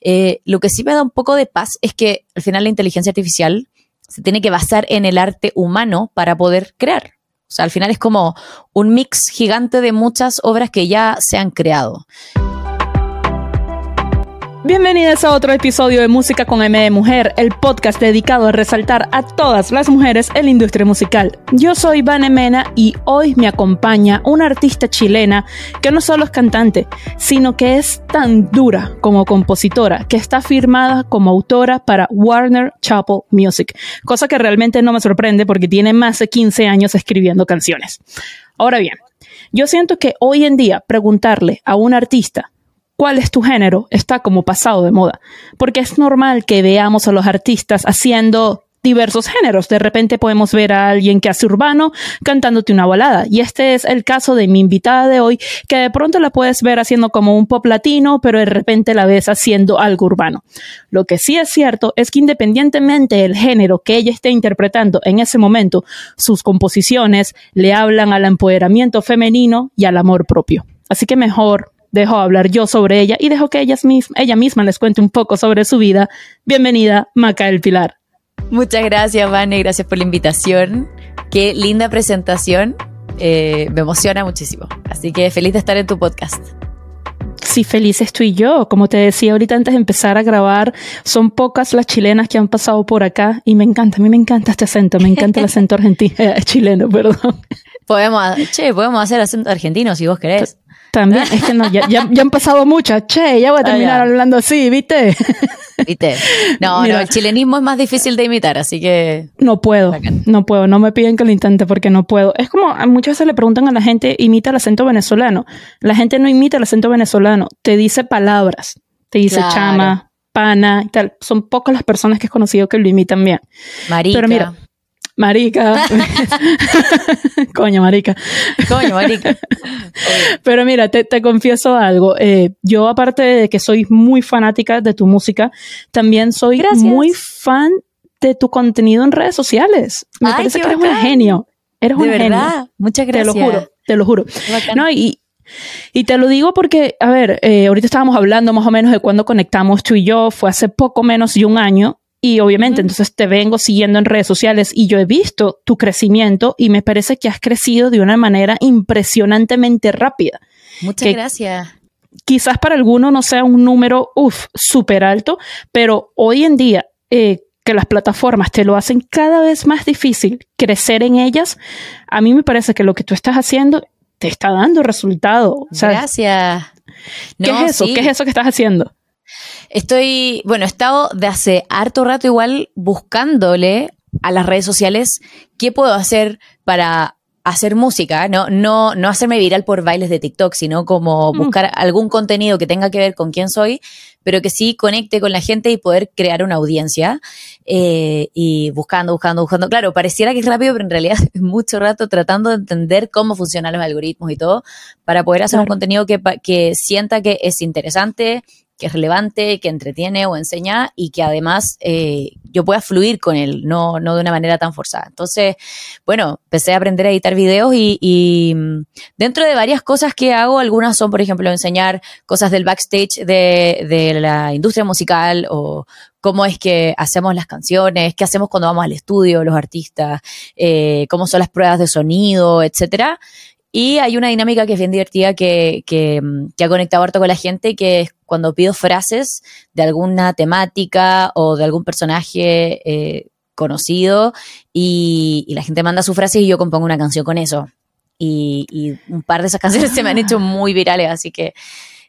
Eh, lo que sí me da un poco de paz es que al final la inteligencia artificial se tiene que basar en el arte humano para poder crear. O sea, al final es como un mix gigante de muchas obras que ya se han creado. Bienvenidas a otro episodio de Música con M de Mujer, el podcast dedicado a resaltar a todas las mujeres en la industria musical. Yo soy Vane Mena y hoy me acompaña una artista chilena que no solo es cantante, sino que es tan dura como compositora, que está firmada como autora para Warner Chappell Music, cosa que realmente no me sorprende porque tiene más de 15 años escribiendo canciones. Ahora bien, yo siento que hoy en día preguntarle a un artista cuál es tu género está como pasado de moda, porque es normal que veamos a los artistas haciendo diversos géneros. De repente podemos ver a alguien que hace urbano cantándote una balada. Y este es el caso de mi invitada de hoy, que de pronto la puedes ver haciendo como un pop latino, pero de repente la ves haciendo algo urbano. Lo que sí es cierto es que independientemente del género que ella esté interpretando en ese momento, sus composiciones le hablan al empoderamiento femenino y al amor propio. Así que mejor dejo hablar yo sobre ella y dejo que ella, ella misma les cuente un poco sobre su vida. Bienvenida, Maca del Pilar. Muchas gracias, Vane, gracias por la invitación. Qué linda presentación. Eh, me emociona muchísimo. Así que feliz de estar en tu podcast. Sí, feliz estoy yo. Como te decía ahorita antes de empezar a grabar, son pocas las chilenas que han pasado por acá y me encanta, a mí me encanta este acento, me encanta el acento argentino, eh, chileno, perdón. Podemos, che, podemos hacer acento argentino si vos querés. También, es que no, ya, ya, han pasado muchas. Che, ya voy a ah, terminar hablando así, ¿viste? ¿Viste? No, no, el chilenismo es más difícil de imitar, así que. No puedo, no puedo, no me piden que lo intente porque no puedo. Es como muchas veces le preguntan a la gente, imita el acento venezolano. La gente no imita el acento venezolano, te dice palabras, te dice chama, pana y tal. Son pocas las personas que he conocido que lo imitan bien. Marica. Pero mira, Marica. Coño, marica. Coño, marica. Pero mira, te, confieso algo. Eh, yo, aparte de que soy muy fanática de tu música, también soy muy fan de tu contenido en redes sociales. Me parece que eres un genio. Eres un genio. Muchas gracias. Te lo juro, te lo juro. No, y, y te lo digo porque, a ver, eh, ahorita estábamos hablando más o menos de cuando conectamos tú y yo, fue hace poco menos de un año, y obviamente, entonces te vengo siguiendo en redes sociales y yo he visto tu crecimiento y me parece que has crecido de una manera impresionantemente rápida. Muchas gracias. Quizás para algunos no sea un número, uff, súper alto, pero hoy en día eh, que las plataformas te lo hacen cada vez más difícil crecer en ellas, a mí me parece que lo que tú estás haciendo te está dando resultado. Gracias. ¿Qué es eso? ¿Qué es eso que estás haciendo? Estoy, bueno, he estado de hace harto rato igual buscándole a las redes sociales qué puedo hacer para hacer música, no, no, no hacerme viral por bailes de TikTok, sino como mm. buscar algún contenido que tenga que ver con quién soy, pero que sí conecte con la gente y poder crear una audiencia. Eh, y buscando, buscando, buscando. Claro, pareciera que es rápido, pero en realidad es mucho rato tratando de entender cómo funcionan los algoritmos y todo, para poder hacer un contenido que, que sienta que es interesante, que es relevante, que entretiene o enseña y que además eh, yo pueda fluir con él, no, no de una manera tan forzada. Entonces, bueno, empecé a aprender a editar videos y, mm, dentro de varias cosas que hago, algunas son, por ejemplo, enseñar cosas del backstage de, de la industria musical o cómo es que hacemos las canciones, qué hacemos cuando vamos al estudio, los artistas, eh, cómo son las pruebas de sonido, etcétera. Y hay una dinámica que es bien divertida que, que, que, ha conectado harto con la gente, que es cuando pido frases de alguna temática o de algún personaje eh, conocido y, la gente manda su frase y yo compongo una canción con eso. Y, y un par de esas canciones se me han hecho muy virales, así que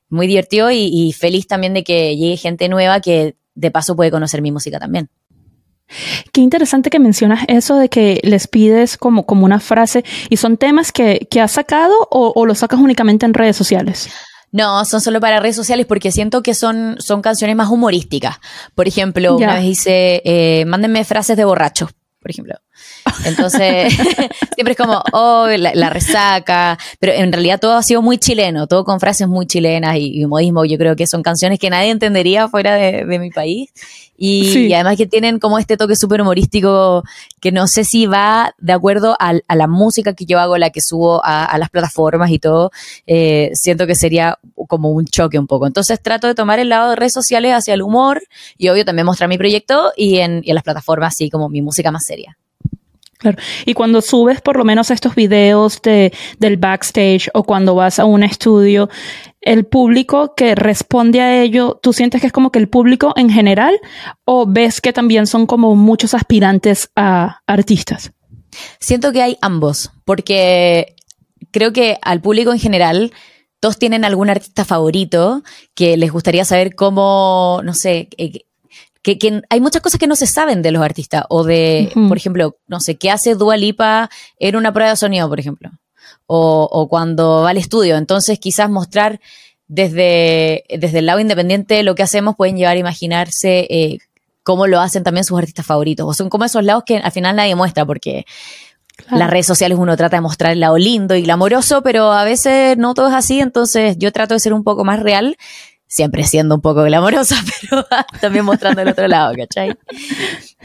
muy divertido y, y feliz también de que llegue gente nueva que de paso puede conocer mi música también. Qué interesante que mencionas eso de que les pides como, como una frase y son temas que, que has sacado o, o los sacas únicamente en redes sociales. No, son solo para redes sociales porque siento que son, son canciones más humorísticas. Por ejemplo, una vez hice, eh, mándenme frases de borracho, por ejemplo. Entonces, siempre es como, oh, la, resaca, pero en realidad todo ha sido muy chileno, todo con frases muy chilenas y, modismo. Yo creo que son canciones que nadie entendería fuera de, mi país. Y, además que tienen como este toque súper humorístico que no sé si va de acuerdo a, la música que yo hago, la que subo a, las plataformas y todo. Eh, siento que sería como un choque un poco. Entonces trato de tomar el lado de redes sociales hacia el humor y obvio también mostrar mi proyecto y en, y en las plataformas así como mi música más seria. Claro. Y cuando subes por lo menos estos videos de, del backstage o cuando vas a un estudio, el público que responde a ello, ¿tú sientes que es como que el público en general o ves que también son como muchos aspirantes a artistas? Siento que hay ambos, porque creo que al público en general todos tienen algún artista favorito que les gustaría saber cómo, no sé, que, hay muchas cosas que no se saben de los artistas o de, por ejemplo, no sé, qué hace Dua Lipa en una prueba de sonido, por ejemplo, o, cuando va al estudio. Entonces, quizás mostrar desde, desde el lado independiente lo que hacemos pueden llevar a imaginarse eh, cómo lo hacen también sus artistas favoritos. O son como esos lados que al final nadie muestra porque las redes sociales uno trata de mostrar el lado lindo y glamoroso, pero a veces no todo es así. Entonces, yo trato de ser un poco más real siempre siendo un poco glamorosa, pero también mostrando el otro lado, ¿cachai?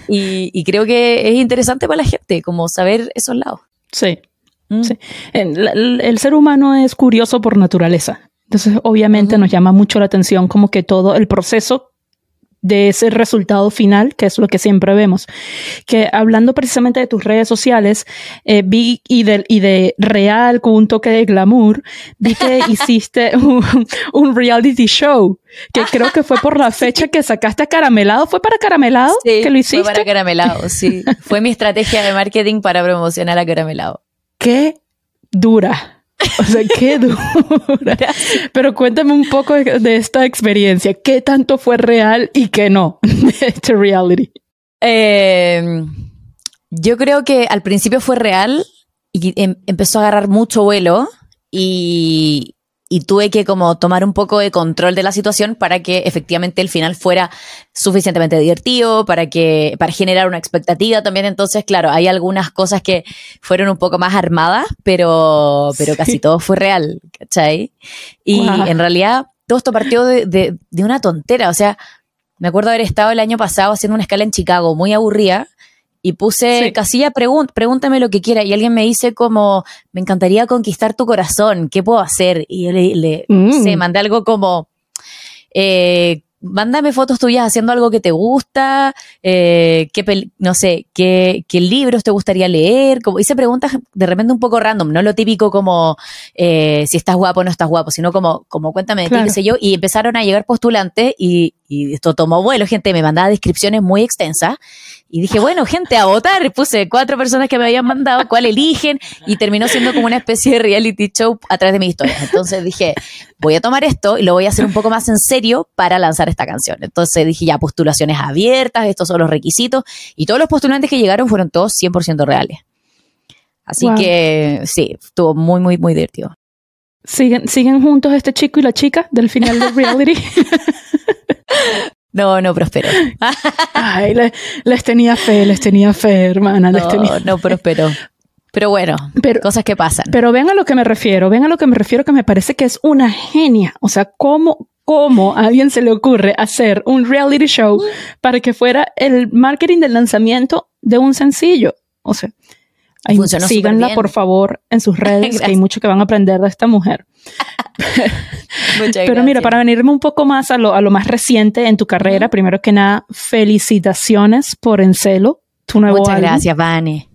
Y, creo que es interesante para la gente, como saber esos lados. Sí. Mm. El, ser humano es curioso por naturaleza. Entonces, obviamente nos llama mucho la atención como que todo el proceso de ese resultado final, que es lo que siempre vemos. Que hablando precisamente de tus redes sociales, eh, vi y de, y de real con un toque de glamour, vi que hiciste un, reality show, que creo que fue por la fecha que sacaste a Caramelado. ¿Fue para Caramelado que lo hiciste? Fue para Caramelado, sí. fue mi estrategia de marketing para promocionar a Caramelado. Qué dura. O sea, qué dura. Pero cuéntame un poco de, esta experiencia. ¿Qué tanto fue real y qué no de este reality? Em, yo creo que al principio fue real y em, empezó a agarrar mucho vuelo y, y tuve que como tomar un poco de control de la situación para que efectivamente el final fuera suficientemente divertido, para que, para generar una expectativa también. Entonces, claro, hay algunas cosas que fueron un poco más armadas, pero, pero casi todo fue real, ¿cachai? Y en realidad todo esto partió de, de, de una tontera, o sea, me acuerdo haber estado el año pasado haciendo una escala en Chicago muy aburrida y puse casilla, pregúntame lo que quiera. Y alguien me dice como, me encantaría conquistar tu corazón, ¿qué puedo hacer? Y yo le, le mm. mandé algo como, eh, mándame fotos tuyas haciendo algo que te gusta, eh, qué, no sé, qué, qué, libros te gustaría leer, como hice preguntas de repente un poco random, no lo típico como eh, si estás guapo o no estás guapo, sino como, como cuéntame de ti, qué sé yo, y empezaron a llegar postulantes y, y esto tomó vuelo, gente me mandaba descripciones muy extensas y dije, bueno, gente, a votar. Puse cuatro personas que me habían mandado, cuál eligen, y terminó siendo como una especie de reality show a través de mis historias. Entonces dije, voy a tomar esto y lo voy a hacer un poco más en serio para lanzar esta canción. Entonces dije, ya, postulaciones abiertas, estos son los requisitos, y todos los postulantes que llegaron fueron todos 100% reales. Así que sí, estuvo muy, muy, muy divertido. ¿Siguen, ¿Siguen juntos este chico y la chica del final del reality? No, no prosperó. Ay, les tenía fe, les tenía fe, hermana. No, les tenía no prosperó. Pero bueno, cosas que pasan. Pero ven a lo que me refiero, ven a lo que me refiero que me parece que es una genia. O sea, ¿cómo, cómo a alguien se le ocurre hacer un reality show para que fuera el marketing del lanzamiento de un sencillo? O sea, Ahí, síganla, por favor, en sus redes, que hay mucho que van a aprender de esta mujer. Pero mira, para venirme un poco más a lo, a lo más reciente en tu carrera, primero que nada, felicitaciones por Encelo, tu nuevo Muchas gracias, Vane.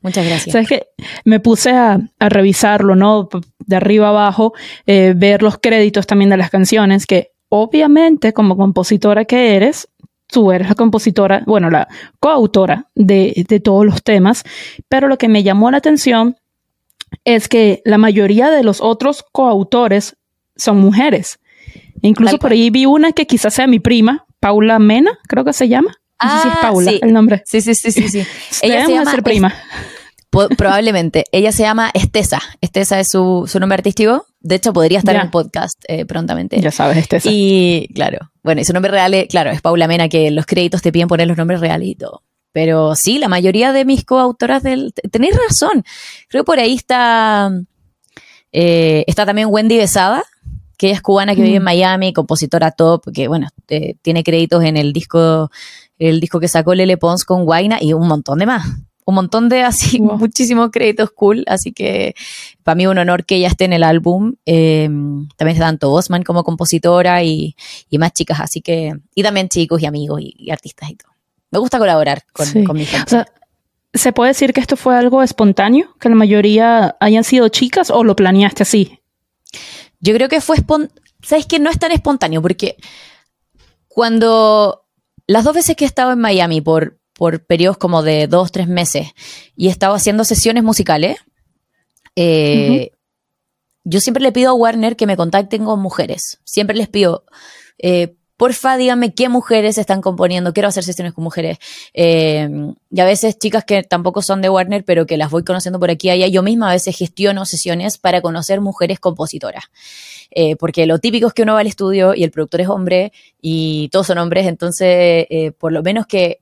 Muchas gracias. Sabes que me puse a, a, revisarlo, ¿no? De arriba abajo, eh, ver los créditos también de las canciones, que obviamente como compositora que eres, tú eres la compositora, bueno, la coautora de, de todos los temas, pero lo que me llamó la atención es que la mayoría de los otros coautores son mujeres. Incluso por ahí vi una que quizás sea mi prima, Paula Mena, creo que se llama. No sé si es ah, Paula el nombre. Sí, sí, sí, sí. sí. Ella se llama ser prima. Probablemente. Ella se llama Estesa. Estesa es su, nombre artístico. De hecho, podría estar en el podcast eh, prontamente. Ya sabes, Estesa. Y claro, bueno, y su nombre real, es, claro, es Paula Mena, que los créditos te piden poner los nombres reales y todo. pero sí, la mayoría de mis coautoras del... Tenéis razón. Creo que por ahí está... eh, está también Wendy Besada, que ella es cubana que vive en Mm. Miami, compositora top, que bueno, eh, tiene créditos en el disco, el disco que sacó Lele Pons con Guaina y un montón de más. Un montón de así, Wow. muchísimos créditos cool. Así que para mí un honor que ella esté en el álbum. Eh, también está Danto Bosman como compositora y, y más chicas. Así que, y también chicos y amigos y, y artistas y todo. Me gusta colaborar con, Sí. con mi gente. O sea, ¿se puede decir que esto fue algo espontáneo? ¿Que la mayoría hayan sido chicas o lo planeaste así? Yo creo que fue espon- ¿Sabes que No es tan espontáneo porque cuando las dos veces que he estado en Miami por, por periodos como de dos, tres meses y he estado haciendo sesiones musicales, eh, yo siempre le pido a Warner que me contacten con mujeres. Siempre les pido, eh, porfa, díganme qué mujeres están componiendo. Quiero hacer sesiones con mujeres. Eh, y a veces chicas que tampoco son de Warner, pero que las voy conociendo por aquí y allá. Yo misma a veces gestiono sesiones para conocer mujeres compositoras. Eh, porque lo típico es que uno va al estudio y el productor es hombre y todos son hombres, entonces eh, por lo menos que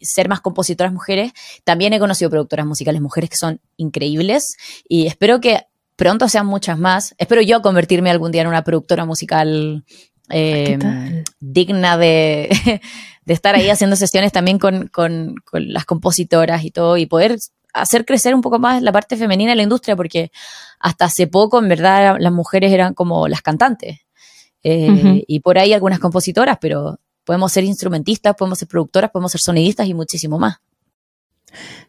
ser más compositoras mujeres, también he conocido productoras musicales mujeres que son increíbles y espero que pronto sean muchas más. Espero yo convertirme algún día en una productora musical eh, ¿Qué tal? digna de, de estar ahí haciendo sesiones también con, con- con las compositoras y todo y poder hacer crecer un poco más la parte femenina de la industria porque hasta hace poco en verdad las mujeres eran como las cantantes Eh, y por ahí algunas compositoras, pero podemos ser instrumentistas, podemos ser productoras, podemos ser sonidistas y muchísimo más.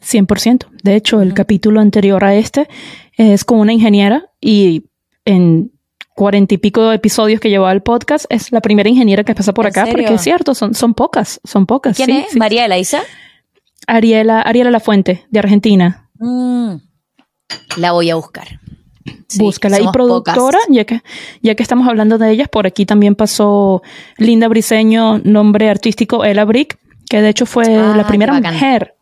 100%. De hecho, el capítulo anterior a este es con una ingeniera y en cuarenta y pico episodios que llevaba el podcast es la primera ingeniera que pasa por ¿En acá serio? porque es cierto, son, son pocas, son pocas. ¿Quién sí, es? sí. María Elaiza. Ariela, Ariela Lafuente, de Argentina. Mm, la voy a buscar. Sí, Búscala. Y productora, pocas. ya que, ya que estamos hablando de ellas, por aquí también pasó Linda Briseño, nombre artístico Ella Brick, que de hecho fue Ah, la primera mujer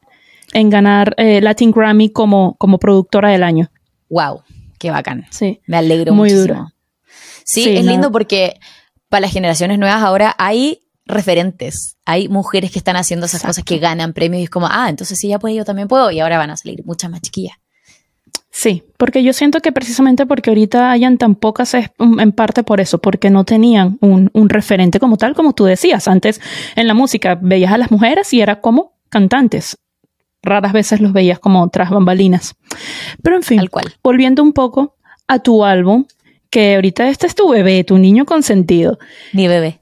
en ganar eh, Latin Grammy como, como productora del año. Wow, qué bacán. Sí. Me alegro Muy muchísimo. duro. Sí, Sí, es no. lindo porque para las generaciones nuevas ahora hay referentes, hay mujeres que están haciendo esas cosas que ganan premios y es como, ah, entonces si ella puede, yo también puedo y ahora van a salir muchas más chiquillas. Sí, porque yo siento que precisamente porque ahorita hayan tan pocas es um, en parte por eso, porque no tenían un, un referente como tal, como tú decías. Antes en la música veías a las mujeres y era como cantantes. Raras veces los veías como tras bambalinas. Pero en fin, cual. volviendo un poco a tu álbum, que ahorita este es tu bebé, tu niño consentido. Mi bebé,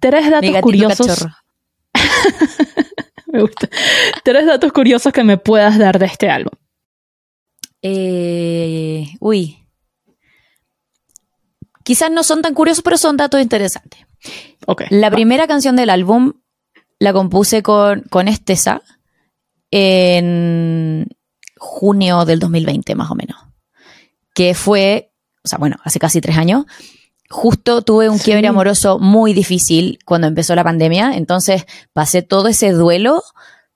Tres mi datos gatito curiosos. Me gusta. Tres datos curiosos que me puedas dar de este álbum. Eh, uy. Quizás no son tan curiosos, pero son datos interesantes. Ok. La primera canción del álbum la compuse con, con Estesa en junio del 2020, más o menos. Que fue, o sea, bueno, hace casi tres años. Justo tuve un Sí. quiebre amoroso muy difícil cuando empezó la pandemia, entonces pasé todo ese duelo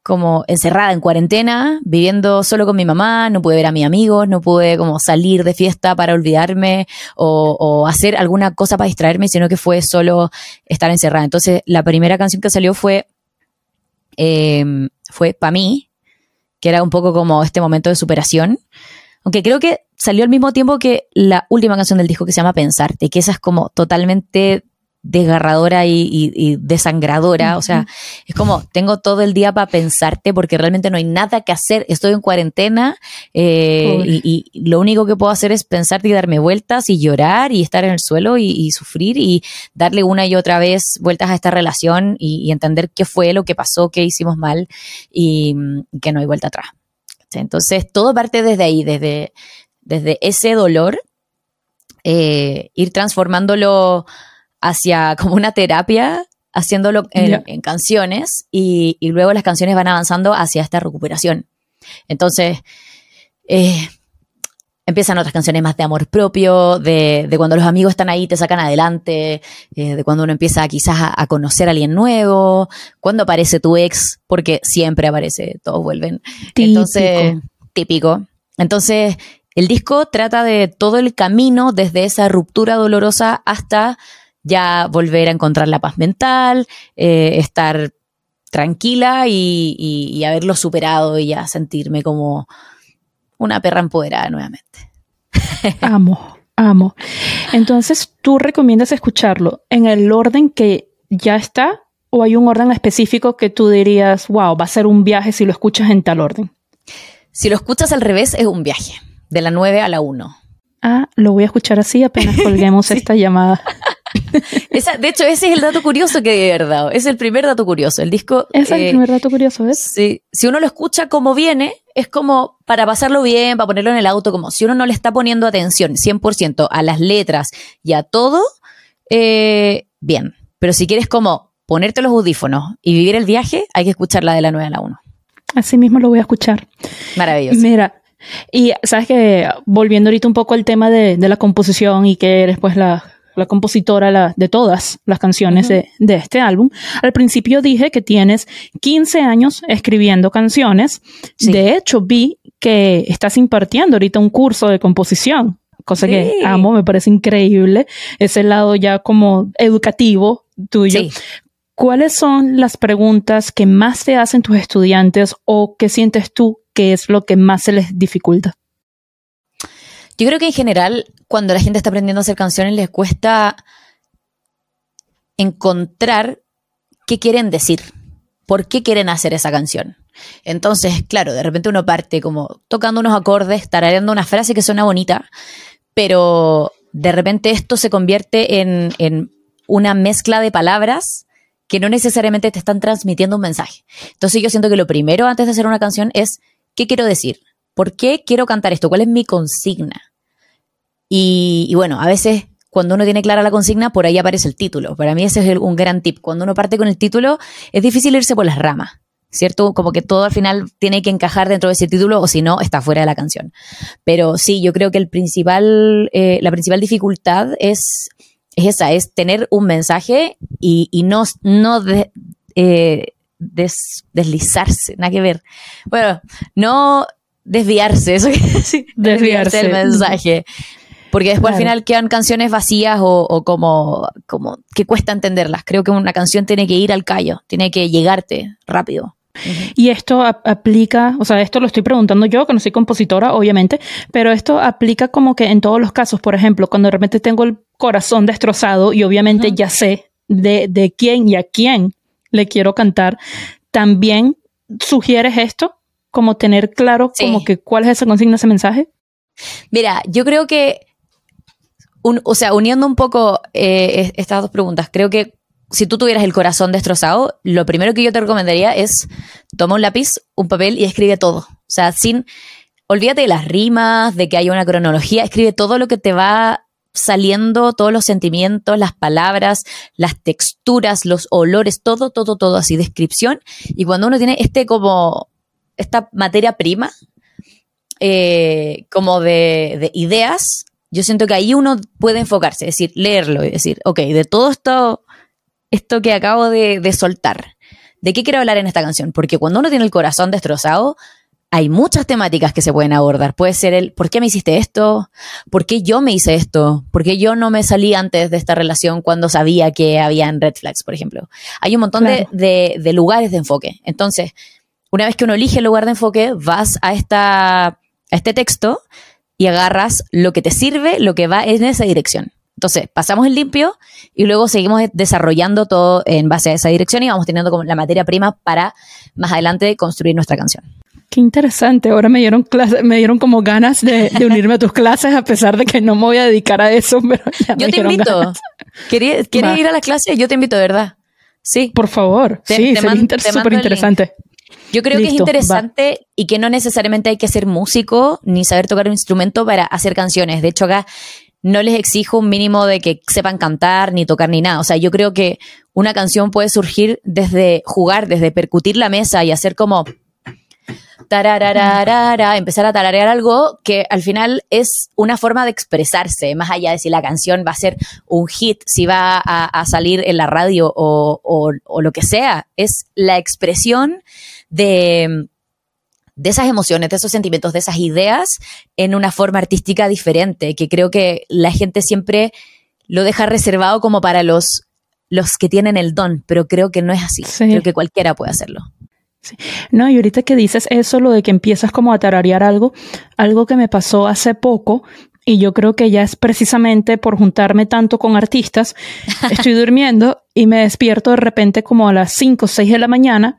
como encerrada en cuarentena, viviendo solo con mi mamá, no pude ver a mis amigos, no pude como salir de fiesta para olvidarme o, o hacer alguna cosa para distraerme, sino que fue solo estar encerrada. Entonces, la primera canción que salió fue, eh, fue Pa' mí, que era un poco como este momento de superación. Aunque creo que salió al mismo tiempo que la última canción del disco que se llama Pensarte, que esa es como totalmente desgarradora y, y- y desangradora. O sea, es como, tengo todo el día para pensarte porque realmente no hay nada que hacer. Estoy en cuarentena eh, y, y lo único que puedo hacer es pensarte y darme vueltas y llorar y estar en el suelo y, sufrir y darle una y otra vez vueltas a esta relación y, entender qué fue lo que pasó, qué hicimos mal y que no hay vuelta atrás. Entonces, todo parte desde ahí, desde, desde ese dolor, eh, ir transformándolo hacia como una terapia, haciéndolo en, en canciones y, y luego las canciones van avanzando hacia esta recuperación. Entonces, eh, empiezan otras canciones más de amor propio, de, de cuando los amigos están ahí, te sacan adelante, eh, de cuando uno empieza quizás a, a conocer a alguien nuevo, cuando aparece tu ex, porque siempre aparece, todos vuelven. Entonces, típico. Entonces, el disco trata de todo el camino desde esa ruptura dolorosa hasta ya volver a encontrar la paz mental, eh, estar tranquila y, y, haberlo superado y ya sentirme como una perra empoderada nuevamente. Amo, amo. Entonces, ¿tú recomiendas escucharlo en el orden que ya está o hay un orden específico que tú dirías, wow, va a ser un viaje si lo escuchas en tal orden? Si lo escuchas al revés, es un viaje, de la 9 a la 1. Ah, lo voy a escuchar así apenas colguemos esta llamada. de hecho, ese es el dato curioso que he verdad. Es el primer dato curioso. El disco. Es el eh, primer dato curioso, ¿ves? Sí. Si uno lo escucha como viene, es como para pasarlo bien, para ponerlo en el auto, como si uno no le está poniendo atención 100% a las letras y a todo, eh, bien. Pero si quieres como ponerte los audífonos y vivir el viaje, hay que escuchar la de la 9 a la 1. Así mismo lo voy a escuchar. Maravilloso. Mira, y sabes que volviendo ahorita un poco al tema de, la composición y que eres pues la, compositora de todas las canciones de, este álbum, al principio dije que tienes 15 años escribiendo canciones. De hecho, vi que estás impartiendo ahorita un curso de composición, cosa que amo, me parece increíble. Ese lado ya como educativo tuyo. ¿Cuáles son las preguntas que más te hacen tus estudiantes o qué sientes tú que es lo que más se les dificulta? Yo creo que en general, cuando la gente está aprendiendo a hacer canciones, les cuesta encontrar qué quieren decir, por qué quieren hacer esa canción. Entonces, claro, de repente uno parte como tocando unos acordes, tarareando una frase que suena bonita, pero de repente esto se convierte en, en una mezcla de palabras que no necesariamente te están transmitiendo un mensaje. Entonces yo siento que lo primero antes de hacer una canción es, ¿qué quiero decir? ¿Por qué quiero cantar esto? ¿Cuál es mi consigna? Y, bueno, a veces cuando uno tiene clara la consigna, por ahí aparece el título. Para mí ese es un gran tip. Cuando uno parte con el título, es difícil irse por las ramas. ¿Cierto? Como que todo al final tiene que encajar dentro de ese título o si no, está fuera de la canción. Pero sí, yo creo que el principal, eh, la principal dificultad es es esa, es tener un mensaje y, no, no eh, deslizarse, nada que ver. Bueno, no desviarse, eso quiere decir, desviarse del mensaje. Porque después al final quedan canciones vacías o, como, como que cuesta entenderlas. Creo que una canción tiene que ir al callo, tiene que llegarte rápido. Y esto aplica, o sea, esto lo estoy preguntando yo, que no soy compositora, obviamente, pero esto aplica como que en todos los casos, por ejemplo, cuando de repente tengo el corazón destrozado y obviamente ya sé de, de quién y a quién le quiero cantar, también sugieres esto, como tener claro como que cuál es esa consigna, ese mensaje. Mira, yo creo que, o sea, uniendo un poco eh, estas dos preguntas, creo que si tú tuvieras el corazón destrozado, lo primero que yo te recomendaría es toma un lápiz, un papel y escribe todo. O sea, sin, olvídate de las rimas, de que haya una cronología, escribe todo lo que te va saliendo, todos los sentimientos, las palabras, las texturas, los olores, todo, todo, todo así, descripción. Y cuando uno tiene este como, esta materia prima, eh, como de, de ideas, yo siento que ahí uno puede enfocarse, es decir, leerlo y decir, ok, de todo esto esto que acabo de, soltar. ¿De qué quiero hablar en esta canción? Porque cuando uno tiene el corazón destrozado, hay muchas temáticas que se pueden abordar. Puede ser el ¿por qué me hiciste esto? ¿Por qué yo me hice esto? ¿Por qué yo no me salí antes de esta relación cuando sabía que habían red flags, por ejemplo? Hay un montón de, lugares de enfoque. Entonces, una vez que uno elige el lugar de enfoque, vas a, esta, a este texto y agarras lo que te sirve, lo que va en esa dirección. Entonces, pasamos el limpio y luego seguimos desarrollando todo en base a esa dirección y vamos teniendo como la materia prima para más adelante construir nuestra canción. Qué interesante. Ahora me dieron me dieron como ganas de, unirme a tus clases, a pesar de que no me voy a dedicar a eso, pero Yo te invito. ¿Quieres, ir a la clase? Yo te invito, de verdad. Sí. Por favor. sí, sería súper interesante. Yo creo que es interesante y que no necesariamente hay que ser músico ni saber tocar un instrumento para hacer canciones. De hecho, acá no les exijo un mínimo de que sepan cantar, ni tocar, ni nada. O sea, yo creo que una canción puede surgir desde jugar, desde percutir la mesa y hacer como tarararara, empezar a tararear algo que al final es una forma de expresarse, más allá de si la canción va a ser un hit, si va a, salir en la radio o, o lo que sea, es la expresión de, de esas emociones, de esos sentimientos, de esas ideas en una forma artística diferente, que creo que la gente siempre lo deja reservado como para los, los que tienen el don, pero creo que no es así. Creo que cualquiera puede hacerlo. No, y ahorita que dices eso, lo de que empiezas como a tararear algo, algo que me pasó hace poco, y yo creo que ya es precisamente por juntarme tanto con artistas, estoy durmiendo y me despierto de repente como a las 5 o 6 de la mañana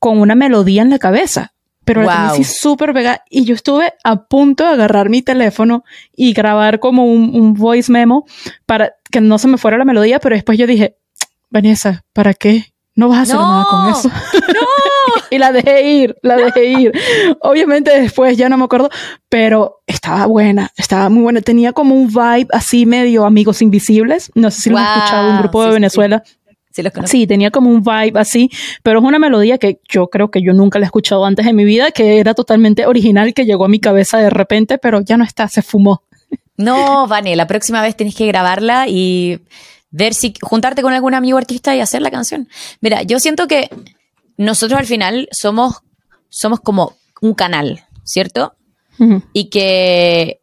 con una melodía en la cabeza, pero la tenía súper pegada y yo estuve a punto de agarrar mi teléfono y grabar como un, un voice memo para que no se me fuera la melodía, pero después yo dije, Vanessa, ¿para qué? No vas a hacer nada con eso. No. y la dejé ir, la dejé ir. Obviamente después ya no me acuerdo, pero estaba buena, estaba muy buena. Tenía como un vibe así medio amigos invisibles. No sé si lo has escuchado, un grupo de Venezuela. Sí. Sí, tenía como un vibe así, pero es una melodía que yo creo que yo nunca la he escuchado antes en mi vida, que era totalmente original, que llegó a mi cabeza de repente, pero ya no está, se fumó. No, Vane, la próxima vez tenés que grabarla y ver si juntarte con algún amigo artista y hacer la canción. Mira, yo siento que nosotros al final somos, somos como un canal, ¿cierto? Y que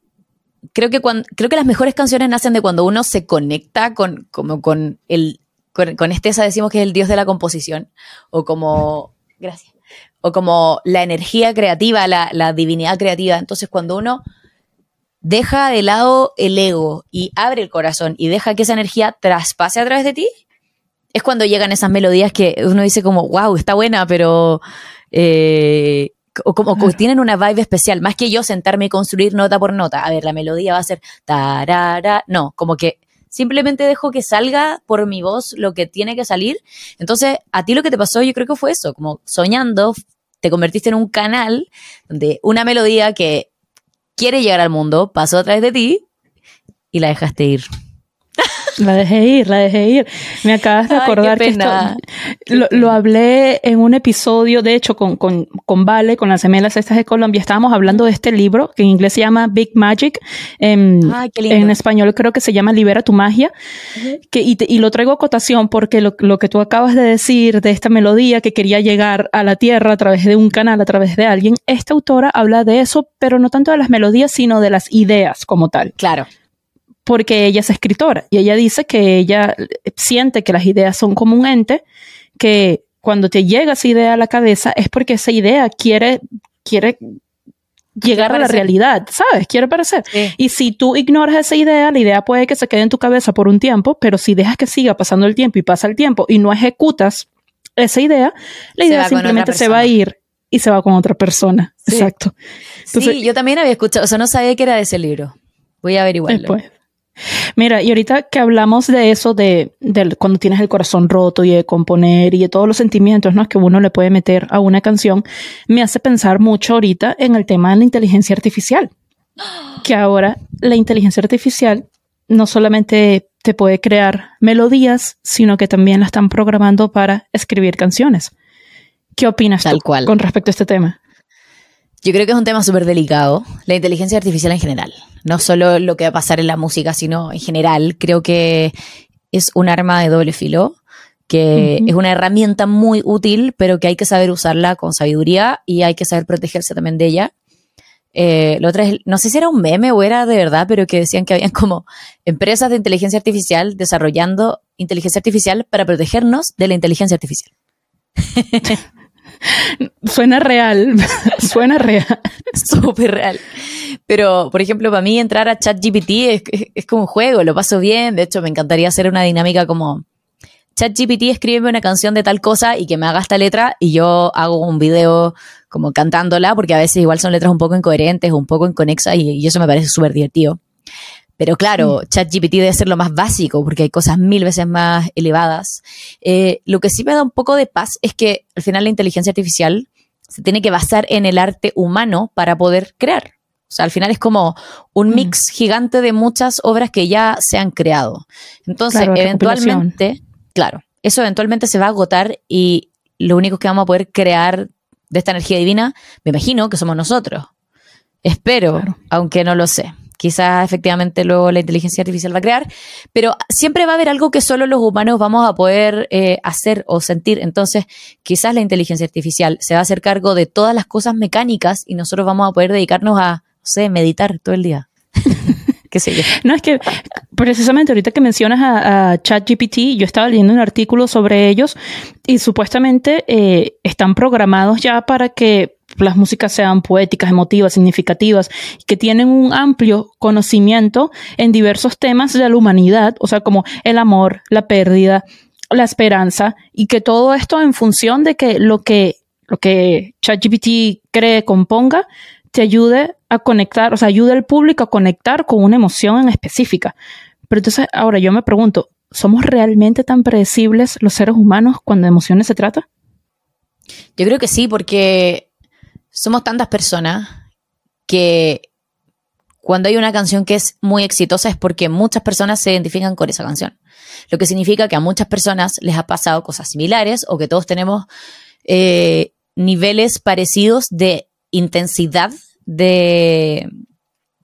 creo que cuando, creo que las mejores canciones nacen de cuando uno se conecta con, como con el, con, con Estesa decimos que es el dios de la composición, o como, gracias, o como la energía creativa, la, divinidad creativa. Entonces cuando uno deja de lado el ego y abre el corazón y deja que esa energía traspase a través de ti, es cuando llegan esas melodías que uno dice como, wow, está buena, pero... Eh, o como tienen una vibe especial, más que yo sentarme y construir nota por nota. A ver, la melodía va a ser tarara, no, como que simplemente dejo que salga por mi voz lo que tiene que salir. Entonces, a ti lo que te pasó, yo creo que fue eso, como soñando, te convertiste en un canal donde una melodía que quiere llegar al mundo, pasó a través de ti y la dejaste ir. La dejé ir, la dejé ir. Me acabas de acordar que esto lo, hablé en un episodio, de hecho, con, con, con Vale, con las gemelas estas de Colombia. Estábamos hablando de este libro que en inglés se llama Big Magic. En, en español creo que se llama Libera tu magia. que, y, y, lo traigo a cotación porque lo, lo, que tú acabas de decir de esta melodía que quería llegar a la tierra a través de un canal, a través de alguien, esta autora habla de eso, pero no tanto de las melodías, sino de las ideas como tal. Claro porque ella es escritora y ella dice que ella siente que las ideas son como un ente que cuando te llega esa idea a la cabeza es porque esa idea quiere, quiere llegar a la realidad, ¿sabes? Quiere parecer. Y si tú ignoras esa idea, la idea puede que se quede en tu cabeza por un tiempo, pero si dejas que siga pasando el tiempo y pasa el tiempo y no ejecutas esa idea, la idea simplemente se va a ir y se va con otra persona. Exacto. sí, yo también había escuchado, o sea, no sabía que era de ese libro. Voy a averiguarlo. Mira, y ahorita que hablamos de eso, de, cuando tienes el corazón roto y de componer y de todos los sentimientos ¿no? que uno le puede meter a una canción, me hace pensar mucho ahorita en el tema de la inteligencia artificial. Que ahora la inteligencia artificial no solamente te puede crear melodías, sino que también la están programando para escribir canciones. ¿Qué opinas Tal cual. con respecto a este tema? Yo creo que es un tema súper delicado, la inteligencia artificial en general. No solo lo que va a pasar en la música, sino en general. Creo que es un arma de doble filo, que es una herramienta muy útil, pero que hay que saber usarla con sabiduría y hay que saber protegerse también de ella. Eh, lo otra es, no sé si era un meme o era de verdad, pero que decían que habían como empresas de inteligencia artificial desarrollando inteligencia artificial para protegernos de la inteligencia artificial. Suena real, suena real. Súper real. Pero, por ejemplo, para mí entrar a ChatGPT es, es, como un juego, lo paso bien. De hecho, me encantaría hacer una dinámica como ChatGPT escríbeme una canción de tal cosa y que me haga esta letra y yo hago un video como cantándola, porque a veces igual son letras un poco incoherentes o un poco inconexas y, y eso me parece súper divertido. Pero claro, ChatGPT debe ser lo más básico porque hay cosas mil veces más elevadas. Eh, lo que sí me da un poco de paz es que al final la inteligencia artificial se tiene que basar en el arte humano para poder crear. O sea, al final es como un mm. mix gigante de muchas obras que ya se han creado. Entonces, eventualmente, claro, eso eventualmente se va a agotar y lo único que vamos a poder crear de esta energía divina, me imagino que somos nosotros. Espero, aunque no lo sé. Quizás efectivamente luego la inteligencia artificial va a crear, pero siempre va a haber algo que solo los humanos vamos a poder eh, hacer o sentir. Entonces, quizás la inteligencia artificial se va a hacer cargo de todas las cosas mecánicas y nosotros vamos a poder dedicarnos a, no sé, meditar todo el día. qué sé yo. No, es que precisamente ahorita que mencionas a, ChatGPT, yo estaba leyendo un artículo sobre ellos y supuestamente eh, están programados ya para que las músicas sean poéticas, emotivas, significativas, que tienen un amplio conocimiento en diversos temas de la humanidad, o sea, como el amor, la pérdida, la esperanza, y que todo esto en función de que lo que, lo que ChatGPT cree, componga, te ayude a conectar, o sea, ayude al público a conectar con una emoción en específica. Pero entonces, ahora yo me pregunto, ¿somos realmente tan predecibles los seres humanos cuando de emociones se trata? Yo creo que sí, porque somos tantas personas que cuando hay una canción que es muy exitosa es porque muchas personas se identifican con esa canción. Lo que significa que a muchas personas les ha pasado cosas similares o que todos tenemos eh, niveles parecidos de intensidad de,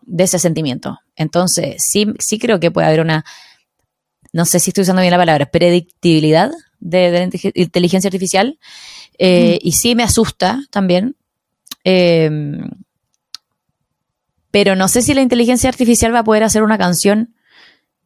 de ese sentimiento. Entonces, sí, sí creo que puede haber una, no sé si estoy usando bien la palabra, predictibilidad de, la inteligencia artificial. Eh, y sí me asusta también. Em, pero no sé si la inteligencia artificial va a poder hacer una canción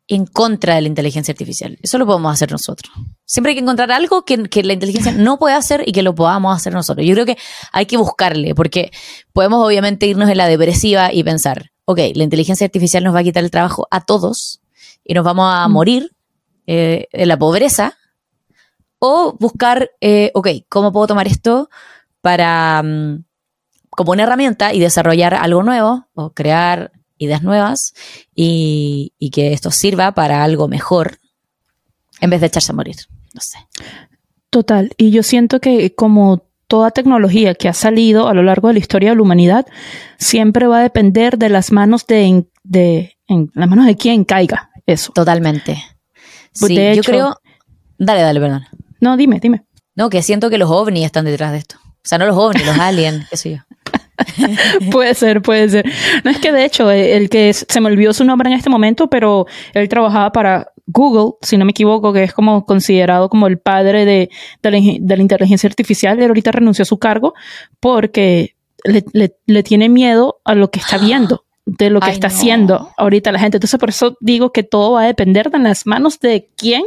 en contra de la inteligencia artificial. Eso lo podemos hacer nosotros. Siempre hay que encontrar algo que, la inteligencia no puede hacer y que lo podamos hacer nosotros. Yo creo que hay que buscarle, porque podemos obviamente irnos en la depresiva y pensar, ok, la inteligencia artificial nos va a quitar el trabajo a todos y nos vamos a mm. morir eh, en la pobreza, o buscar, eh, ok, ¿cómo puedo tomar esto para, mm, como una herramienta y desarrollar algo nuevo o crear ideas nuevas y, que esto sirva para algo mejor en vez de echarse a morir. No sé. Total. Y yo siento que como toda tecnología que ha salido a lo largo de la historia de la humanidad, siempre va a depender de las manos de, de en las manos de quien caiga eso. Totalmente. Sí, yo creo. Dale, dale, perdón. No, dime, dime. No, que siento que los ovnis están detrás de esto. O sea, no los ovnis, los aliens, qué sé yo. puede ser, puede ser. No es que de hecho, eh, el que se me olvidó su nombre en este momento, pero él trabajaba para Google, si no me equivoco, que es como considerado como el padre de, la, inteligencia artificial. Él ahorita renunció a su cargo porque le, tiene miedo a lo que está viendo de lo que está haciendo ahorita la gente. Entonces, por eso digo que todo va a depender de las manos de quién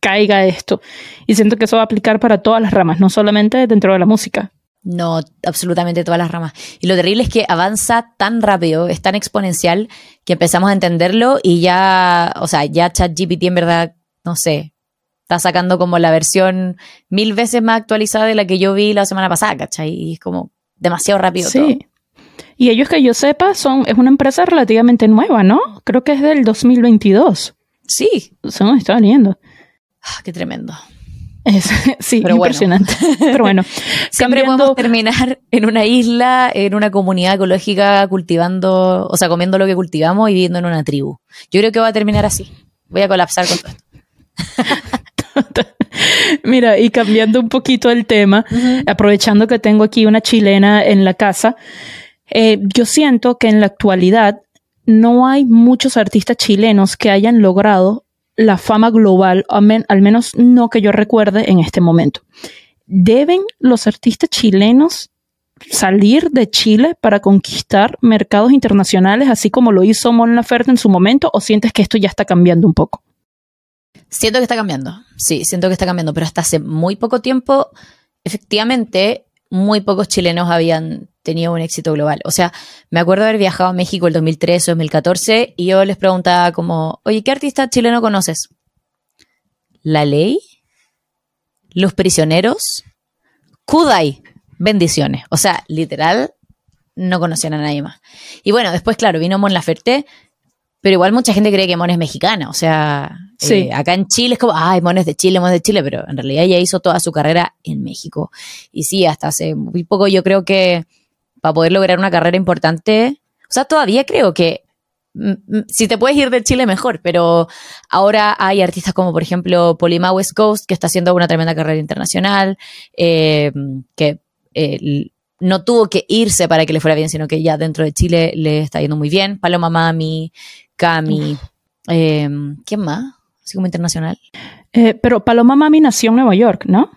caiga esto. Y siento que eso va a aplicar para todas las ramas, no solamente dentro de la música. No, absolutamente todas las ramas. Y lo terrible es que avanza tan rápido, es tan exponencial, que empezamos a entenderlo y ya, o sea, ya ChatGPT en verdad, no sé, está sacando como la versión mil veces más actualizada de la que yo vi la semana pasada, ¿cachai? Y es como demasiado rápido sí. Y ellos que yo sepa, son, es una empresa relativamente nueva, ¿no? Creo que es del 2022. Sí. Nos está leyendo. Ah, qué tremendo. sí, Pero impresionante. Pero bueno, siempre podemos terminar en una isla, en una comunidad ecológica, cultivando, o sea, comiendo lo que cultivamos y viviendo en una tribu. Yo creo que va a terminar así. Voy a colapsar con todo esto. Mira, y cambiando un poquito el tema, aprovechando que tengo aquí una chilena en la casa, eh, yo siento que en la actualidad no hay muchos artistas chilenos que hayan logrado la fama global, al menos no que yo recuerde en este momento. ¿Deben los artistas chilenos salir de Chile para conquistar mercados internacionales, así como lo hizo Mon Laferte en su momento, o sientes que esto ya está cambiando un poco? Siento que está cambiando, sí, siento que está cambiando, pero hasta hace muy poco tiempo, efectivamente, muy pocos chilenos habían tenido un éxito global. O sea, me acuerdo haber viajado a México el 2013 o 2014 y yo les preguntaba como, oye, ¿qué artista chileno conoces? ¿La Ley? ¿Los Prisioneros? Kudai. Bendiciones. O sea, literal, no conocían a nadie más. Y bueno, después, claro, vino Mon Laferte, pero igual mucha gente cree que Mon es mexicana. O sea, eh, acá en Chile es como, ay, Mon es de Chile, Mon es de Chile, pero en realidad ella hizo toda su carrera en México. Y sí, hasta hace muy poco yo creo que para poder lograr una carrera importante. O sea, todavía creo que mm, mm, si te puedes ir de Chile mejor, pero ahora hay artistas como por ejemplo Polima West Coast que está haciendo una tremenda carrera internacional, eh, que eh, no tuvo que irse para que le fuera bien, sino que ya dentro de Chile le está yendo muy bien. Paloma Mami, Cami, eh, ¿quién más? Así como internacional. pero Paloma Mami nació en Nueva York, ¿no?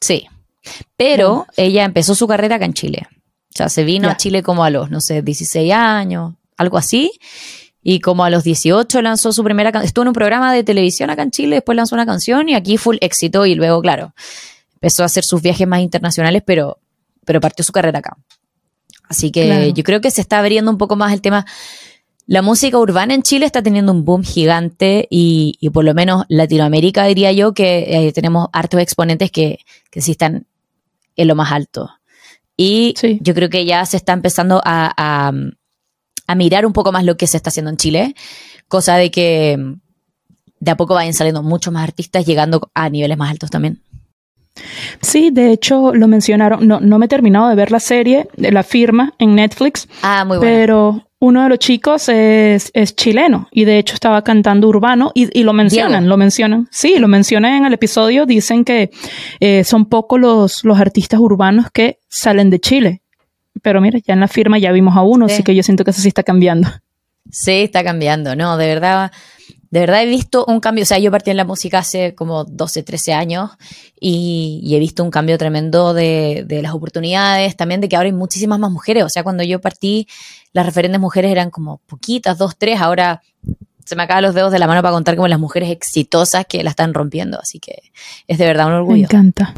Sí, pero ella empezó su carrera acá en Chile. O sea, se vino a Chile como a los, no sé, 16 años, algo así. y como a los 18 lanzó su primera canción, estuvo en un programa de televisión acá en Chile, después lanzó una canción y aquí full éxito y luego, claro, empezó a hacer sus viajes más internacionales, pero, pero partió su carrera acá. Así que yo creo que se está abriendo un poco más el tema. La música urbana en Chile está teniendo un boom gigante y, por lo menos Latinoamérica diría yo que eh, tenemos hartos exponentes que, que sí están en lo más alto. Y yo creo que ya se está empezando a, a, mirar un poco más lo que se está haciendo en Chile, cosa de que de a poco vayan saliendo muchos más artistas llegando a niveles más altos también. Sí, de hecho lo mencionaron, no, no me he terminado de ver la serie, de la firma en Netflix. Ah, muy bueno. Pero uno de los chicos es, es, chileno y de hecho estaba cantando urbano y, y lo mencionan, lo mencionan. Sí, lo mencionan en el episodio, dicen que eh, son pocos los, los artistas urbanos que salen de Chile. Pero mira, ya en la firma ya vimos a uno, así que yo siento que eso sí está cambiando. Sí, está cambiando, no, de verdad de verdad he visto un cambio, o sea, yo partí en la música hace como 12, 13 años y, he visto un cambio tremendo de, de, las oportunidades, también de que ahora hay muchísimas más mujeres, o sea, cuando yo partí, las referentes mujeres eran como poquitas, dos, tres, ahora se me acaban los dedos de la mano para contar como las mujeres exitosas que la están rompiendo, así que es de verdad un orgullo. Me encanta.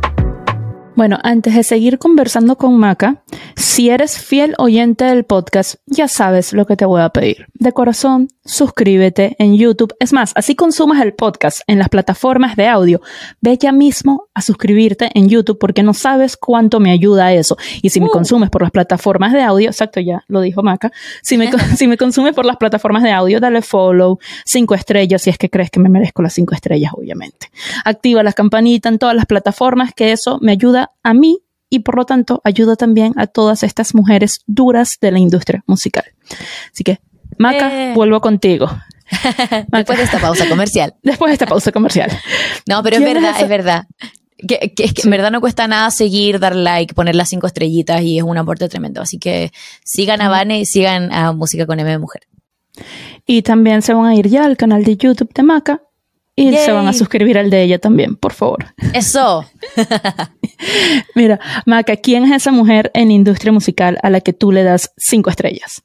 Bueno, antes de seguir conversando con Maca, si eres fiel oyente del podcast, ya sabes lo que te voy a pedir. De corazón, suscríbete en YouTube. Es más, así consumas el podcast en las plataformas de audio. Ve ya mismo a suscribirte en YouTube porque no sabes cuánto me ayuda eso. Y si me uh. consumes por las plataformas de audio, exacto, ya lo dijo Maca, si me, si me consumes por las plataformas de audio, dale follow, cinco estrellas si es que crees que me merezco las cinco estrellas, obviamente. Activa las campanitas en todas las plataformas que eso me ayuda a mí y por lo tanto ayuda también a todas estas mujeres duras de la industria musical. Así que, Maca, eh. vuelvo contigo. Después de esta pausa comercial. Después de esta pausa comercial. No, pero es verdad, es verdad. Que, que, en verdad no cuesta nada seguir, dar like, poner las cinco estrellitas y es un aporte tremendo. Así que sigan a Vane y sigan a Música con M de Mujer. Y también se van a ir ya al canal de YouTube de Maca y se van a suscribir al de ella también, por favor. Eso. Mira, Maca, ¿quién es esa mujer en industria musical a la que tú le das cinco estrellas?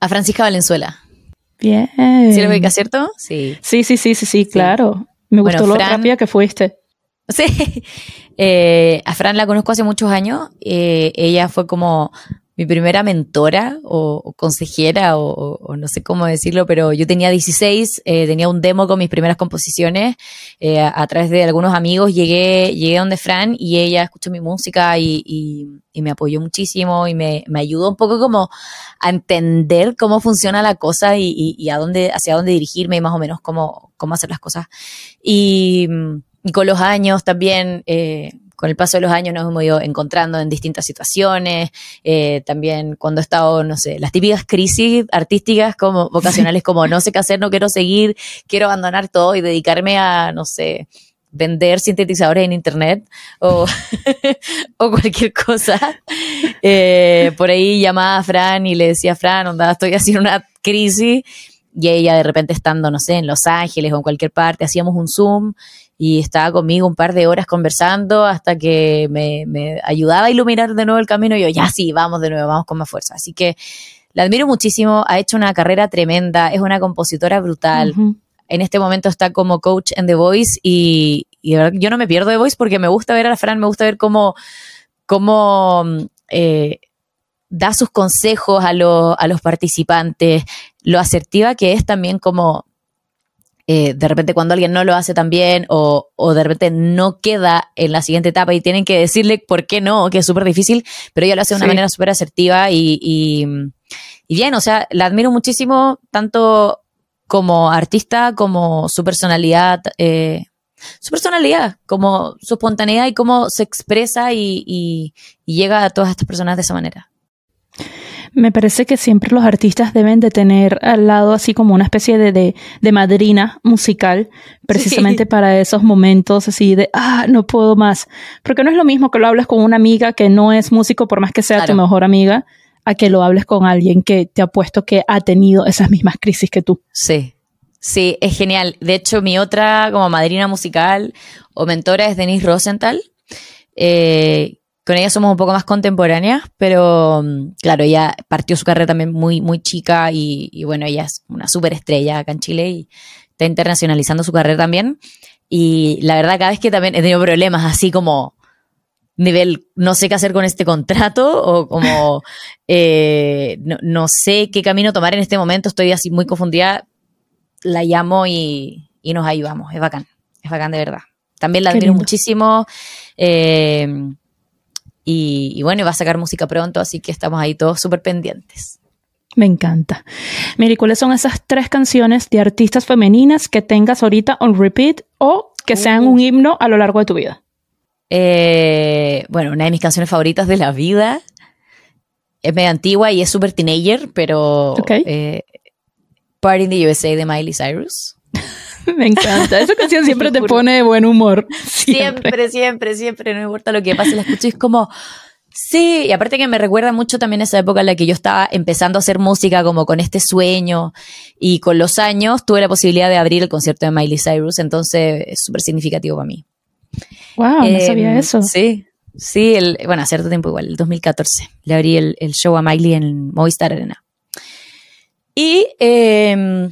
A Francisca Valenzuela. Bien. ¿Sí lo ubicas, cierto? Sí. Sí, sí, sí, sí, sí, claro. Me gustó lo rápida que fuiste. Sí. Eh, a Fran la conozco hace muchos años. Eh, ella fue como mi primera mentora o, consejera o, no sé cómo decirlo, pero yo tenía 16, eh, tenía un demo con mis primeras composiciones, eh, a, través de algunos amigos llegué, llegué donde Fran y ella escuchó mi música y, me apoyó muchísimo y me, ayudó un poco como a entender cómo funciona la cosa y, a dónde, hacia dónde dirigirme y más o menos cómo, cómo hacer las cosas. Y, con los años también... Eh, con el paso de los años nos hemos ido encontrando en distintas situaciones, eh, también cuando he estado, no sé, las típicas crisis artísticas como vocacionales como no sé qué hacer, no quiero seguir, quiero abandonar todo y dedicarme a, no sé, vender sintetizadores en internet o, o cualquier cosa. Eh, por ahí llamaba a Fran y le decía, Fran, onda, estoy haciendo una crisis. Y ella de repente estando, no sé, en Los Ángeles o en cualquier parte, hacíamos un Zoom y estaba conmigo un par de horas conversando hasta que me, ayudaba a iluminar de nuevo el camino y yo, ya sí, vamos de nuevo, vamos con más fuerza. Así que la admiro muchísimo, ha hecho una carrera tremenda, es una compositora brutal. En este momento está como coach en The Voice y, yo no me pierdo The Voice porque me gusta ver a Fran, me gusta ver cómo, cómo eh, da sus consejos a, a los participantes, lo asertiva que es también como eh, de repente cuando alguien no lo hace tan bien o, de repente no queda en la siguiente etapa y tienen que decirle por qué no, que es súper difícil, pero ella lo hace de una manera súper asertiva y, y, bien, o sea, la admiro muchísimo tanto como artista como su personalidad. Eh, su personalidad, como su espontaneidad y cómo se expresa y, y llega a todas estas personas de esa manera. Me parece que siempre los artistas deben de tener al lado así como una especie de, de, madrina musical, precisamente para esos momentos así de, ah, no puedo más. Porque no es lo mismo que lo hables con una amiga que no es músico, por más que sea tu mejor amiga, a que lo hables con alguien que te ha puesto que ha tenido esas mismas crisis que tú. Sí. Sí, es genial. De hecho, mi otra como madrina musical o mentora es Denise Rosenthal, eh, con ella somos un poco más contemporáneas, pero mm, claro, ella partió su carrera también muy, muy chica y, y bueno, ella es una súper estrella acá en Chile y está internacionalizando su carrera también. Y la verdad, cada vez que también he tenido problemas así como nivel, no sé qué hacer con este contrato o como eh, no, no, sé qué camino tomar en este momento, estoy así muy confundida, la llamo y, y nos ayudamos, es bacán, es bacán de verdad. También la admiro muchísimo. Eh, y, y, bueno, va a sacar música pronto, así que estamos ahí todos súper pendientes. Me encanta. Miri, ¿cuáles son esas tres canciones de artistas femeninas que tengas ahorita on repeat o que sean un himno a lo largo de tu vida? Eh, bueno, una de mis canciones favoritas de la vida es medio antigua y es súper teenager, pero okay. eh, Party in the USA de Miley Cyrus. Me encanta. Esa canción siempre te pone de buen humor. Siempre. siempre, siempre, siempre. No importa lo que pase, la escucho y es como, Sí, y aparte que me recuerda mucho también esa época en la que yo estaba empezando a hacer música como con este sueño y con los años tuve la posibilidad de abrir el concierto de Miley Cyrus, entonces es súper significativo para mí. Wow, eh, no sabía eso. Sí, sí, el, bueno, hace cierto tiempo igual, el 2014, le abrí el, el show a Miley en Movistar Arena. Y eh,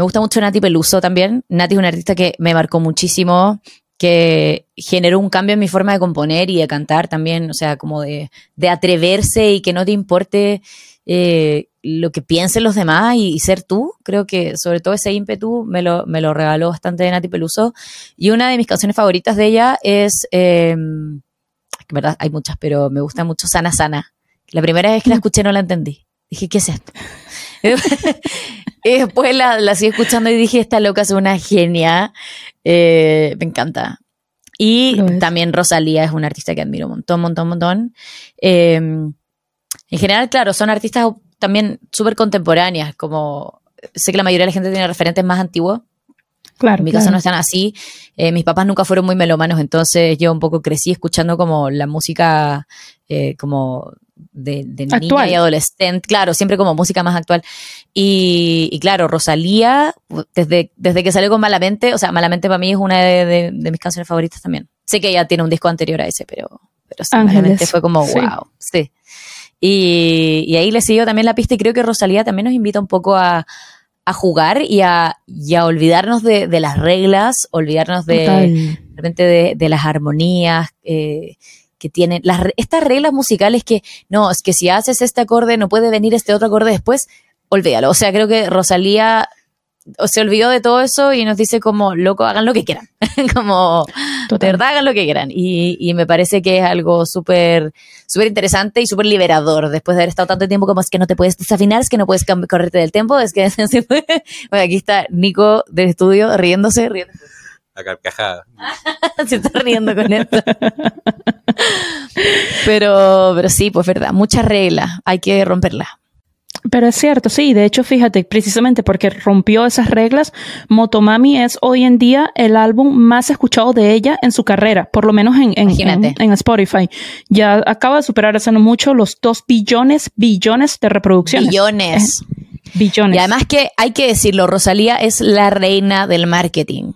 me gusta mucho Nati Peluso también. Nati es una artista que me marcó muchísimo que generó un cambio en mi forma de componer y de cantar también, o sea, como de, de atreverse y que no te importe eh, lo que piensen los demás y, y, ser tú. Creo que sobre todo ese ímpetu me lo, me lo regaló bastante de Nati Peluso. Y una de mis canciones favoritas de ella es, eh, en verdad hay muchas, pero me gusta mucho Sana Sana. La primera vez que la escuché no la entendí. Dije, ¿qué es esto? y después la, la sigo escuchando y dije, esta loca es una genia. Eh, me encanta. Y también Rosalía es una artista que admiro un montón, montón, montón. Eh, en general, claro, son artistas también súper contemporáneas, como sé que la mayoría de la gente tiene referentes más antiguos. Claro, en mi claro. caso no están así. Eh, mis papás nunca fueron muy melomanos, entonces yo un poco crecí escuchando como la música eh, como de, de niña y adolescente, claro, siempre como música más actual. Y, y, claro, Rosalía, desde, desde que salió con Malamente, o sea, Malamente para mí es una de, de, de, mis canciones favoritas también. Sé que ella tiene un disco anterior a ese, pero, pero sí, Ángeles. Malamente fue como, wow, sí. sí. Y, y, ahí le siguió también la pista y creo que Rosalía también nos invita un poco a, a jugar y a, y a olvidarnos de, de, las reglas, olvidarnos de, de repente de, de las armonías, eh, que tienen las, estas reglas musicales que no, es que si haces este acorde no puede venir este otro acorde después, olvídalo. O sea, creo que Rosalía se olvidó de todo eso y nos dice como, loco, hagan lo que quieran. como, Total. de verdad, hagan lo que quieran. Y, y me parece que es algo súper, súper interesante y súper liberador después de haber estado tanto tiempo como es que no te puedes desafinar, es que no puedes correrte del tiempo, es que bueno, aquí está Nico del estudio riéndose, riéndose. A carcajada. Se está riendo con esto. pero, pero sí, pues verdad, muchas reglas, hay que romperlas. Pero es cierto, sí, de hecho, fíjate, precisamente porque rompió esas reglas, Motomami es hoy en día el álbum más escuchado de ella en su carrera, por lo menos en, en, en, en Spotify. Ya acaba de superar hace no mucho los dos billones, billones de reproducciones. Billones. Eh, billones. Y además que hay que decirlo, Rosalía es la reina del marketing.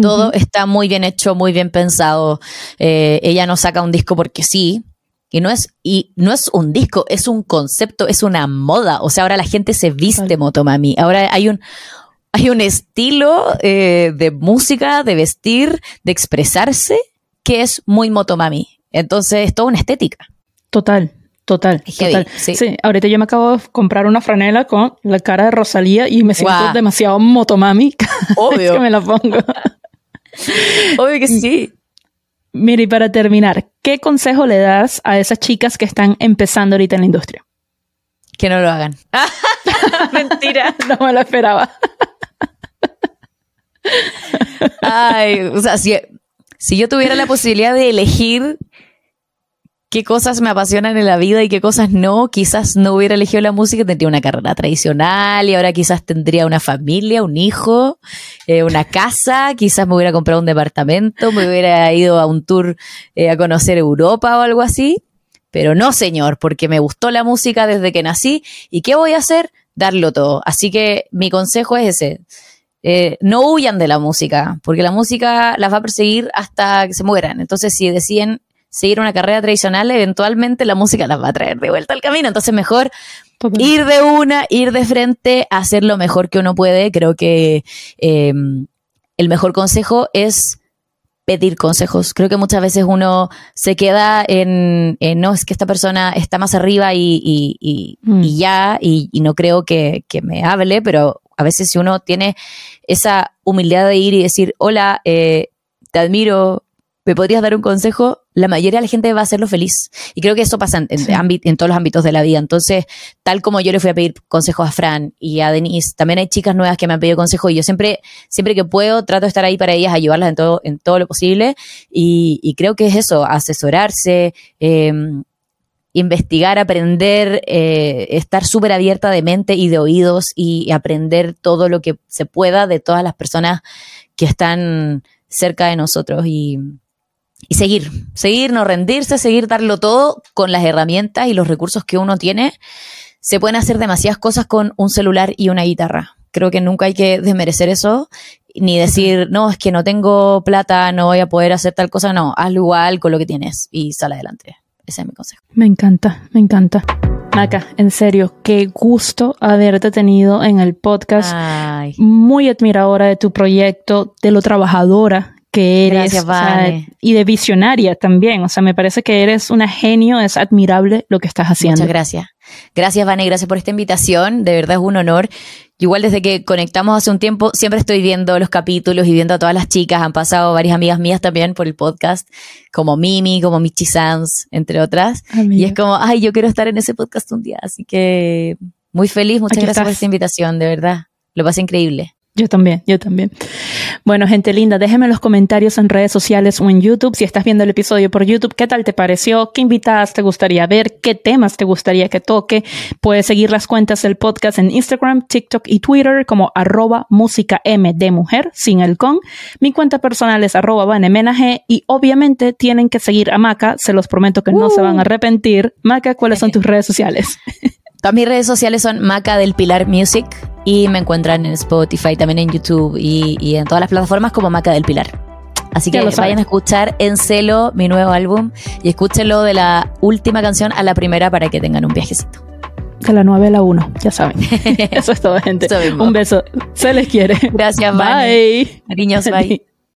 Todo uh -huh. está muy bien hecho, muy bien pensado. Eh, ella no saca un disco porque sí. Y no es, y no es un disco, es un concepto, es una moda. O sea, ahora la gente se viste vale. Motomami. Ahora hay un, hay un estilo eh, de música, de vestir, de expresarse, que es muy Motomami. Entonces es toda una estética. Total. Total, total. Sí. sí. ahorita yo me acabo de comprar una franela con la cara de Rosalía y me siento wow. demasiado motomami Obvio. que me la pongo. Obvio que sí. Mire, y para terminar, ¿qué consejo le das a esas chicas que están empezando ahorita en la industria? Que no lo hagan. Mentira. no me lo esperaba. Ay, o sea, si, si yo tuviera la posibilidad de elegir qué cosas me apasionan en la vida y qué cosas no, quizás no hubiera elegido la música, tendría una carrera tradicional y ahora quizás tendría una familia, un hijo, eh, una casa, quizás me hubiera comprado un departamento, me hubiera ido a un tour eh, a conocer Europa o algo así. Pero no, señor, porque me gustó la música desde que nací y ¿qué voy a hacer? Darlo todo. Así que mi consejo es ese. Eh, no huyan de la música, porque la música las va a perseguir hasta que se mueran. Entonces, si deciden seguir una carrera tradicional, eventualmente la música las va a traer de vuelta al camino. Entonces, mejor ir de una, ir de frente, hacer lo mejor que uno puede. Creo que eh, el mejor consejo es pedir consejos. Creo que muchas veces uno se queda en, no, es que esta persona está más arriba y, y, mm. ya, y, no creo que, que, me hable, pero a veces si uno tiene esa humildad de ir y decir, hola, eh, te admiro, ¿me podrías dar un consejo? La mayoría de la gente va a hacerlo feliz. Y creo que eso pasa en, en, todos los ámbitos de la vida. Entonces, tal como yo le fui a pedir consejos a Fran y a Denise, también hay chicas nuevas que me han pedido consejos y yo siempre, siempre que puedo, trato de estar ahí para ellas, ayudarlas en todo, en todo lo posible. Y, creo que es eso, asesorarse, em, investigar, aprender, eh, estar súper abierta de mente y de oídos y aprender todo lo que se pueda de todas las personas que están cerca de nosotros y, y seguir, seguir, no rendirse, seguir darlo todo con las herramientas y los recursos que uno tiene. Se pueden hacer demasiadas cosas con un celular y una guitarra. Creo que nunca hay que desmerecer eso, ni decir, no, es que no tengo plata, no voy a poder hacer tal cosa. No, hazlo igual con lo que tienes y sal adelante. Ese es mi consejo. Me encanta, me encanta. Maca, en serio, qué gusto haberte tenido en el podcast. Muy admiradora de tu proyecto, de lo trabajadora que eres y de visionaria también. O sea, me parece que eres una genio, es admirable lo que estás haciendo. Muchas gracias. Gracias, Vane, gracias por esta invitación. De verdad es un honor. Igual desde que conectamos hace un tiempo, siempre estoy viendo los capítulos y viendo a todas las chicas. Han pasado varias amigas mías también por el podcast, como Mimi, como Michi Sanz, entre otras. Y es como, ay, yo quiero estar en ese podcast un día. Así que muy feliz. Muchas gracias por esta invitación, de verdad. Lo pasé increíble. Yo también, yo también. Bueno, gente linda, déjenme en los comentarios en redes sociales o en YouTube. Si estás viendo el episodio por YouTube, ¿qué tal te pareció? ¿Qué invitadas te gustaría ver? ¿Qué temas te gustaría que toque? Puedes seguir las cuentas del podcast en Instagram, TikTok y Twitter como arroba música M de mujer, sin el con. Mi cuenta personal es arroba vanemenaje y obviamente tienen que seguir a Maca. Se los prometo que no se van a uh. arrepentir. Maca, ¿cuáles son tus redes sociales? Todas mis redes sociales son Maca del Pilar Music y me encuentran en Spotify, también en YouTube y, en todas las plataformas como Maca del Pilar. Así que vayan a escuchar en celo mi nuevo álbum y escúchenlo de la última canción a la primera para que tengan un viajecito. De la 9 a la 1, ya saben. Eso es todo, gente. Un beso. Se les quiere. Gracias, bye. Cariños, bye.